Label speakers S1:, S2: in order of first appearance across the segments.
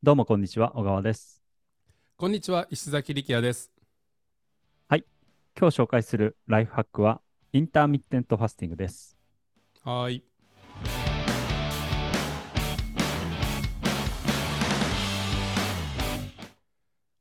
S1: どうもこんにちは、小川です。
S2: こんにちは、石崎力也です。
S1: 今日紹介するライフハックは、インターミッテントファスティングです。
S2: はーい。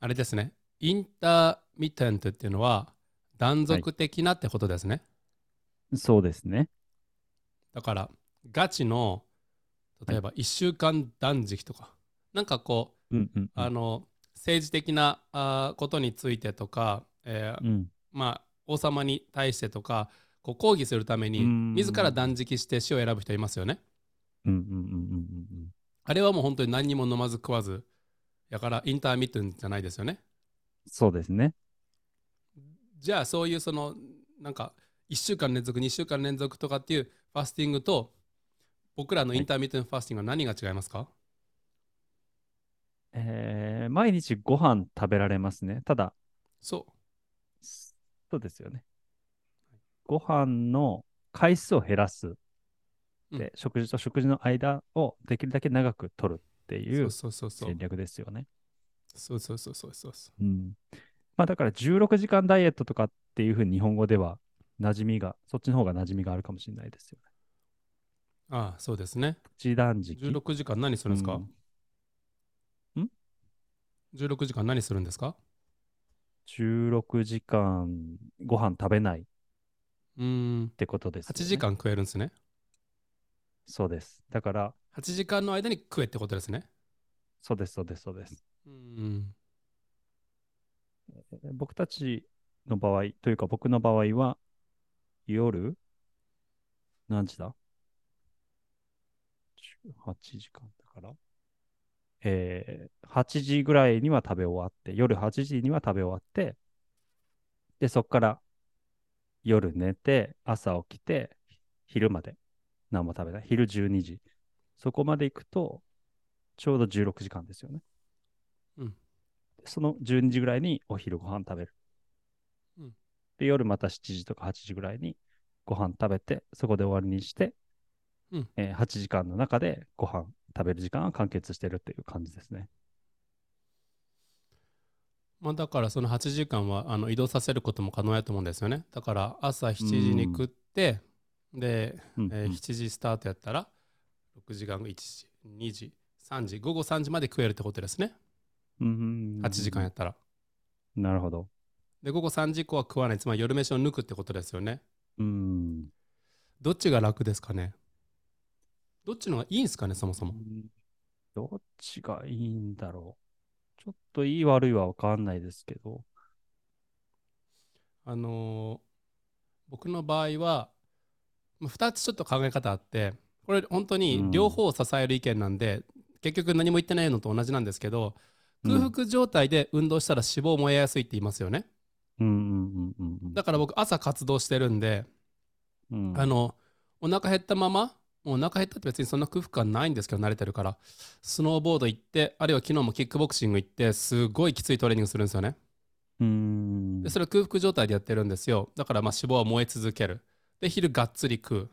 S2: あれですね。インターミテントっていうのは断続的なってことですね。
S1: そうですね。
S2: だから、ガチの、例えば1週間断食とか、なんかこう、
S1: うんうんうん。
S2: あの、政治的なあーことについてとか、えー
S1: うん、
S2: まあ、王様に対してとか、こう抗議するために、
S1: うん
S2: 自ら断食して死を選ぶ人いますよね。あれはもう本当に何にも飲まず食わず、だからインターミットンじゃないですよね。
S1: そうですね。
S2: じゃあそういうその、なんか1週間連続、2週間連続とかっていうファスティングと、僕らのインターミットンファスティングは何が違いますか、
S1: えー毎日ご飯食べられますね。ただ、
S2: そ
S1: そうですよね。ご飯の回数を減らす。で、食事と食事の間をできるだけ長く取るって
S2: う。
S1: いう
S2: そうそうそうそう
S1: 戦。略ですよね。
S2: そうそうそうそうそうそ
S1: うん。まあだから16時間ダイエットとかっていうふうに日本語では馴染みが、そっちの方が馴染みがあるかもしれないですよね。
S2: う。ああ、そうですね。
S1: プチ断食。
S2: 16時間何するんですか、
S1: うん
S2: ?16 時間何するんですか
S1: ？16時間ご飯食べないっ
S2: うーん。
S1: てことです、ね。
S2: 8時間食えるんですね。
S1: そうです。だから、
S2: 8時間の間に食えってことですね。
S1: そうです、そうです、そうです。
S2: うーん。
S1: え僕たちの場合、というか僕の場合は、夜、何時だ ?8 時間だから。えー、8時ぐらいには食べ終わって、夜8時には食べ終わって、で、そこから夜寝て、朝起きて、昼まで何も食べない。昼12時。そこまで行くと、ちょうど16時間ですよね。
S2: うん
S1: その12時ぐらいにお昼ご飯食べる。
S2: うん
S1: で、夜また7時とか8時ぐらいにご飯食べて、そこで終わりにして、
S2: うん
S1: えー8時間の中でご飯食べる時間は完結してるっていう感じですね。
S2: まあ、だからその8時間はあの移動させることも可能やと思うんですよね。だから朝7時に食って、で、
S1: うん
S2: えー7時スタートやったら6時間後1時、2時、3時、午後3時まで食えるってことですね。
S1: うん
S2: 8時間やったら。
S1: なるほど。
S2: で、午後3時以降は食わない。つまり夜飯を抜くってことですよね。
S1: うん。
S2: どっちが楽ですかね？どっちの方がいいんですかね、そもそも。
S1: どっちがいいんだろう。ちょっといい悪いは分かんないですけど。
S2: あのー僕の場合は、2つちょっと考え方あって、これ本当に両方を支える意見なんで、結局何も言ってないのと同じなんですけど、空腹状態で運動したら脂肪燃えやすいって言いますよね。
S1: うんうんうんうんうん。
S2: だから僕朝活動してるんで、
S1: うん
S2: あの、お腹減ったまま、もうお腹減ったって別にそんな空腹感ないんですけど、慣れてるから、スノーボード行って、あるいは昨日もキックボクシング行って、すごいきついトレーニングするんですよね。
S1: うん
S2: でそれは空腹状態でやってるんですよ。だからまあ脂肪は燃え続ける。で、昼がっつり食う。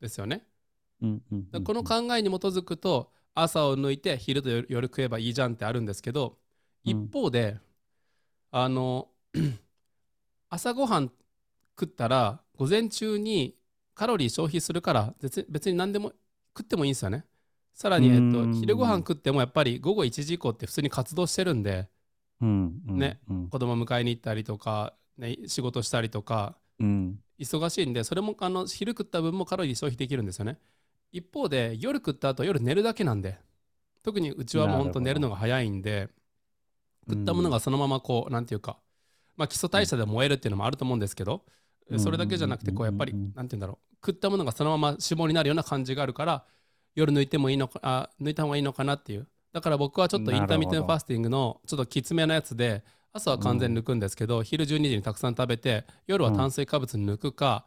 S2: ですよね。
S1: うんうん
S2: この考えに基づくと、朝を抜いて昼と夜夜食えばいいじゃんってあるんですけど、一方で、あの、朝ごはん食ったら、午前中にカロリー消費するから、別別に何でも食ってもいいんですよね。さらに、えっと、
S1: うん
S2: 昼ごはん食ってもやっぱり午後1時以降って普通に活動してるんで、
S1: うんうん
S2: ね
S1: うん。
S2: 子供迎えに行ったりとか、ね、仕事したりとか、
S1: うん。
S2: 忙しいんでそれもあの昼食った分もカロリー消費できるんですよね。一方で夜食った後夜寝るだけなんで特にうちはもう本当寝るのが早いんで食ったものがそのままこうなんていうかまあ基礎代謝で燃えるっていうのもあると思うんですけど
S1: うん
S2: それだけじゃなくてこうやっぱり
S1: うんうんうん
S2: なんていうんだろう。食ったものがそのまま脂肪になるような感じがあるから夜抜いてもいいのかあ抜いた方がいいのかなっていう。だから僕はちょっとインターミッテンファスティングのちょっときつめなやつで朝は完全に抜くんですけど、昼12時にたくさん食べて夜は炭水化物抜くか、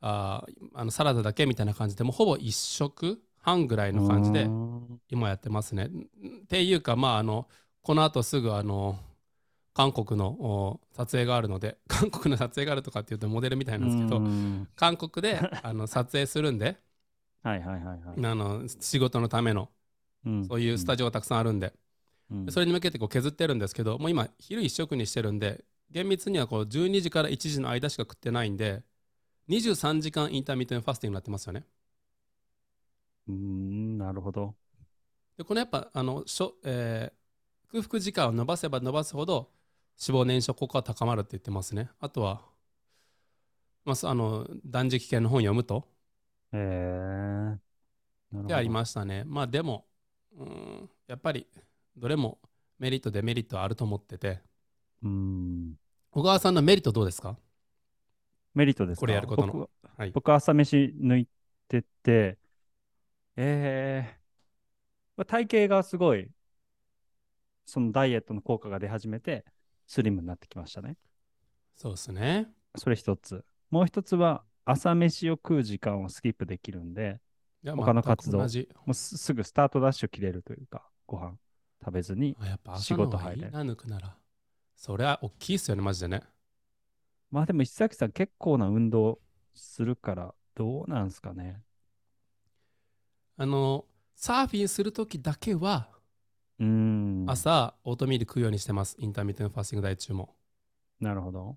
S2: あーあのサラダだけみたいな感じでもうほぼ一食半ぐらいの感じで
S1: うん
S2: 今やってますね。っていうかまああのこの後すぐあの韓国のお撮影があるので 韓国の撮影があるとかっていうとモデルみたいなんですけど、
S1: うん
S2: 韓国で あの撮影するんで
S1: はいはいはいはい。
S2: あの仕事のための
S1: うん
S2: そういうスタジオがたくさんあるんで、
S1: うん
S2: でそれに向けてこう削ってるんですけどもう今昼一食にしてるんで厳密にはこう12時から1時の間しか食ってないんで23時間インターミッテンファスティングになってますよね
S1: うーん、なるほど。
S2: でこのやっぱあのしょ、えー空腹時間を伸ばせば伸ばすほど脂肪燃焼効果は高まるって言ってますね。あとは、まあそ、あの断食系の本読むと。
S1: えー。
S2: ありましたね。まあでもうーんやっぱりどれもメリットデメリットあると思ってて。
S1: うーん。
S2: 小川さんのメリットどうですか？
S1: メリットですか？
S2: これやることの。
S1: 僕は
S2: はい。
S1: 僕朝飯抜いてて、えーまあ体型がすごい、そのダイエットの効果が出始めて、スリムになってきましたね。
S2: そうですね
S1: それ一つ。もう一つは、朝飯を食う時間をスキップできるんで、他の活動もうすすぐスタートダッシュ切れるというか、ご飯食べずに。仕事入れ
S2: 方がいいな抜くならそれは大きいっすよねマジでね
S1: まあでも石崎さん結構な運動するから、どうなんすかね。
S2: あのサーフィンするときだけは
S1: うーん。
S2: 朝オートミール食うようにしてます。インターミッテンファスティング大中も。
S1: なるほど。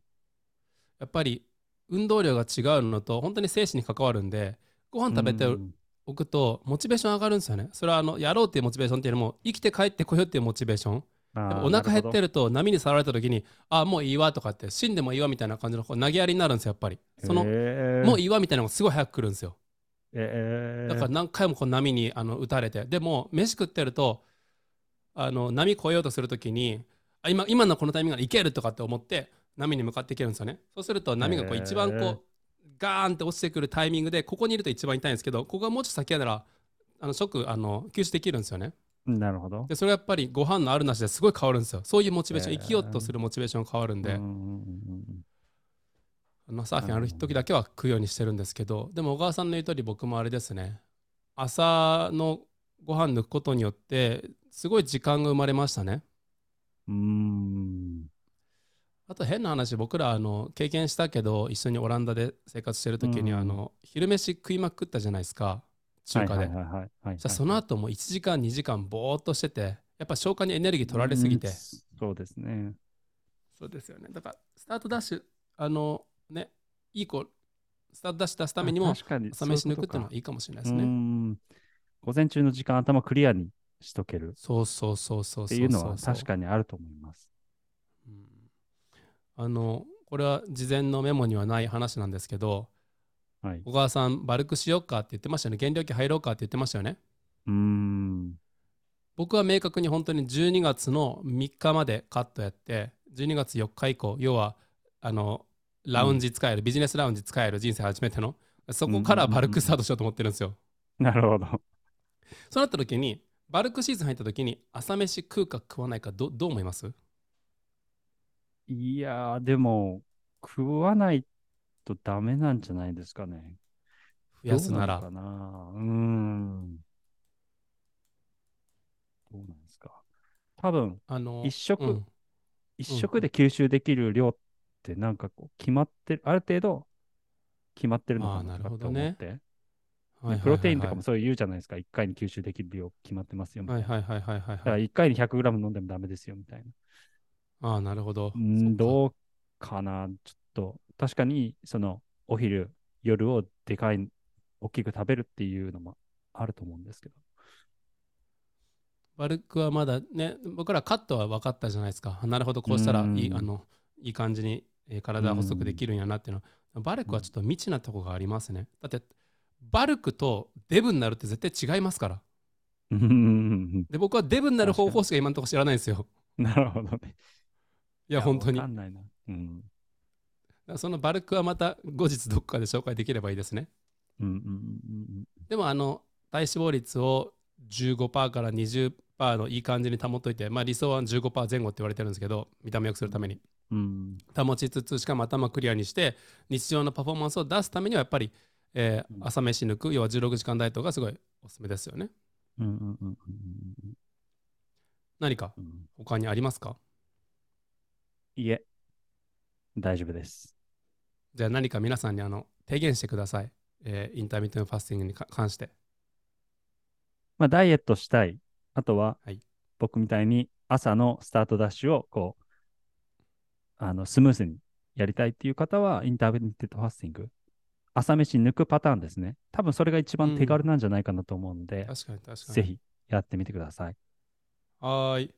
S2: やっぱり運動量が違うのと本当に精神に関わるんでご飯食べて
S1: うん。
S2: おくとモチベーション上がるんですよね。それはあのやろうっていうモチベーションっていうよりも生きて帰ってこようっていうモチベーション。お腹減って
S1: る
S2: ると波にさられた時にあもういいわとかって死んでもいいわみたいな感じのこう投げやりになるんですよやっぱり。その、
S1: えー。
S2: もういいわみたいなのがすごい早く来るんですよ。
S1: えー。
S2: だから何回もこう波にあの打たれて。でも飯食ってるとあの波越えようとするときにあ今今のこのタイミングでいけるとかって思って波に向かっていけるんですよね。そうすると波がこう一番こうガーンって落ちてくるタイミングでここにいると一番痛いんですけどここがもうちょっと先やならあのショックあの吸収できるんですよね。
S1: なるほど。
S2: でそれはやっぱりご飯のあるなしですごい変わるんですよ。そういうモチベーション生きようとするモチベーションが変わるんで、
S1: うんうんうん
S2: あのサーフィンある時だけは食うようにしてるんですけどでも小川さんの言う通り僕もあれですね。朝のご飯抜くことによってすごい時間が生まれましたね
S1: うん。うーん。
S2: あと変な話僕らあの経験したけど一緒にオランダで生活してる時に
S1: うん
S2: あの昼飯食いまくったじゃないですか中華で、その後も1時間2時間ぼーっとしててやっぱ消化にエネルギー取られすぎて、
S1: うんそうですね。
S2: そうですよねだからスタートダッシュあのねいい子スタートダッシュ出すためにも朝飯抜くっていうのはいいかもしれないですね。
S1: ん午前中の時間頭クリアにしとける
S2: そうそうそうそう。
S1: っていうのは確かにあると思います。
S2: うんあの、これは事前のメモにはない話なんですけど、
S1: はい。
S2: 小川さん、バルクしようかって言ってましたよね。減量期入ろうかって言ってましたよね。
S1: うーん。
S2: 僕は明確に本当に12月の3日までカットやって、12月4日以降、要は、あの、ラウンジ使える、ビジネスラウンジ使える人生初めての、そこからバルクスタートしようと思ってるんですよ。
S1: なるほど。
S2: そうなった時に、バルクシーズン入った時に朝飯食うか食わないかどどう思います？
S1: いやー、でも、食わないとダメなんじゃないですかね。
S2: 増やすなら
S1: どう。なのかなうーん。どうなんですか。多分、
S2: あの
S1: 一食
S2: うん
S1: 一食で吸収できる量ってなんかこう決まってる、ある程度決まってるのか
S2: な
S1: と思って。
S2: はい
S1: プロテインとかもそういう言うじゃないですか。1回に吸収できる量決まってますよみたいな。
S2: はいはいはいはいはい
S1: だから
S2: はい。
S1: 1回に 100g 飲んでもダメですよみたいな。
S2: ああ、なるほど。
S1: うん、
S2: う
S1: どうかな。ちょっと、確かに、その、お昼、夜をでかい、大きく食べるっていうのもあると思うんですけど。
S2: バルクはまだね、僕らカットは分かったじゃないですか。なるほど、こうしたらいい
S1: うん
S2: あのいい感じにえー体が細くできるんやなっていうの。バルクはちょっと未知なとこがありますね。だって、バルクとデブになるって絶対違いますから。
S1: うん
S2: で、僕はデブになる方法しか今のところ知らないんですよ。
S1: なるほどね。
S2: いや、本当に。
S1: んないな。うん。
S2: そのバルクはまた後日どっかで紹介できればいいですね。
S1: うんうんうん
S2: でもあの体脂肪率を15%から20%のいい感じに保っといて、まあ、理想は15%前後って言われてるんですけど見た目良くするために
S1: うん。うん。
S2: 保ちつつしかも頭クリアにして日常のパフォーマンスを出すためにはやっぱり、えー
S1: うん。
S2: 朝飯抜く要は16時間ダイエットがすごいおすすめですよね。
S1: うんうんうんうん
S2: 何か他にありますか？
S1: いえ、大丈夫です。
S2: じゃあ何か皆さんにあの提言してください、えー intermittent fasting にか関して。
S1: まあ、ダイエットしたい。あとは、
S2: はい。
S1: 僕みたいに朝のスタートダッシュをこう、あのスムーズにやりたいっていう方は、 intermittent fasting、朝飯抜くパターンですね。多分それが一番手軽なんじゃないかなと思うんで、
S2: 確かに確かに。
S1: ぜ。ひやってみてください。
S2: はーい。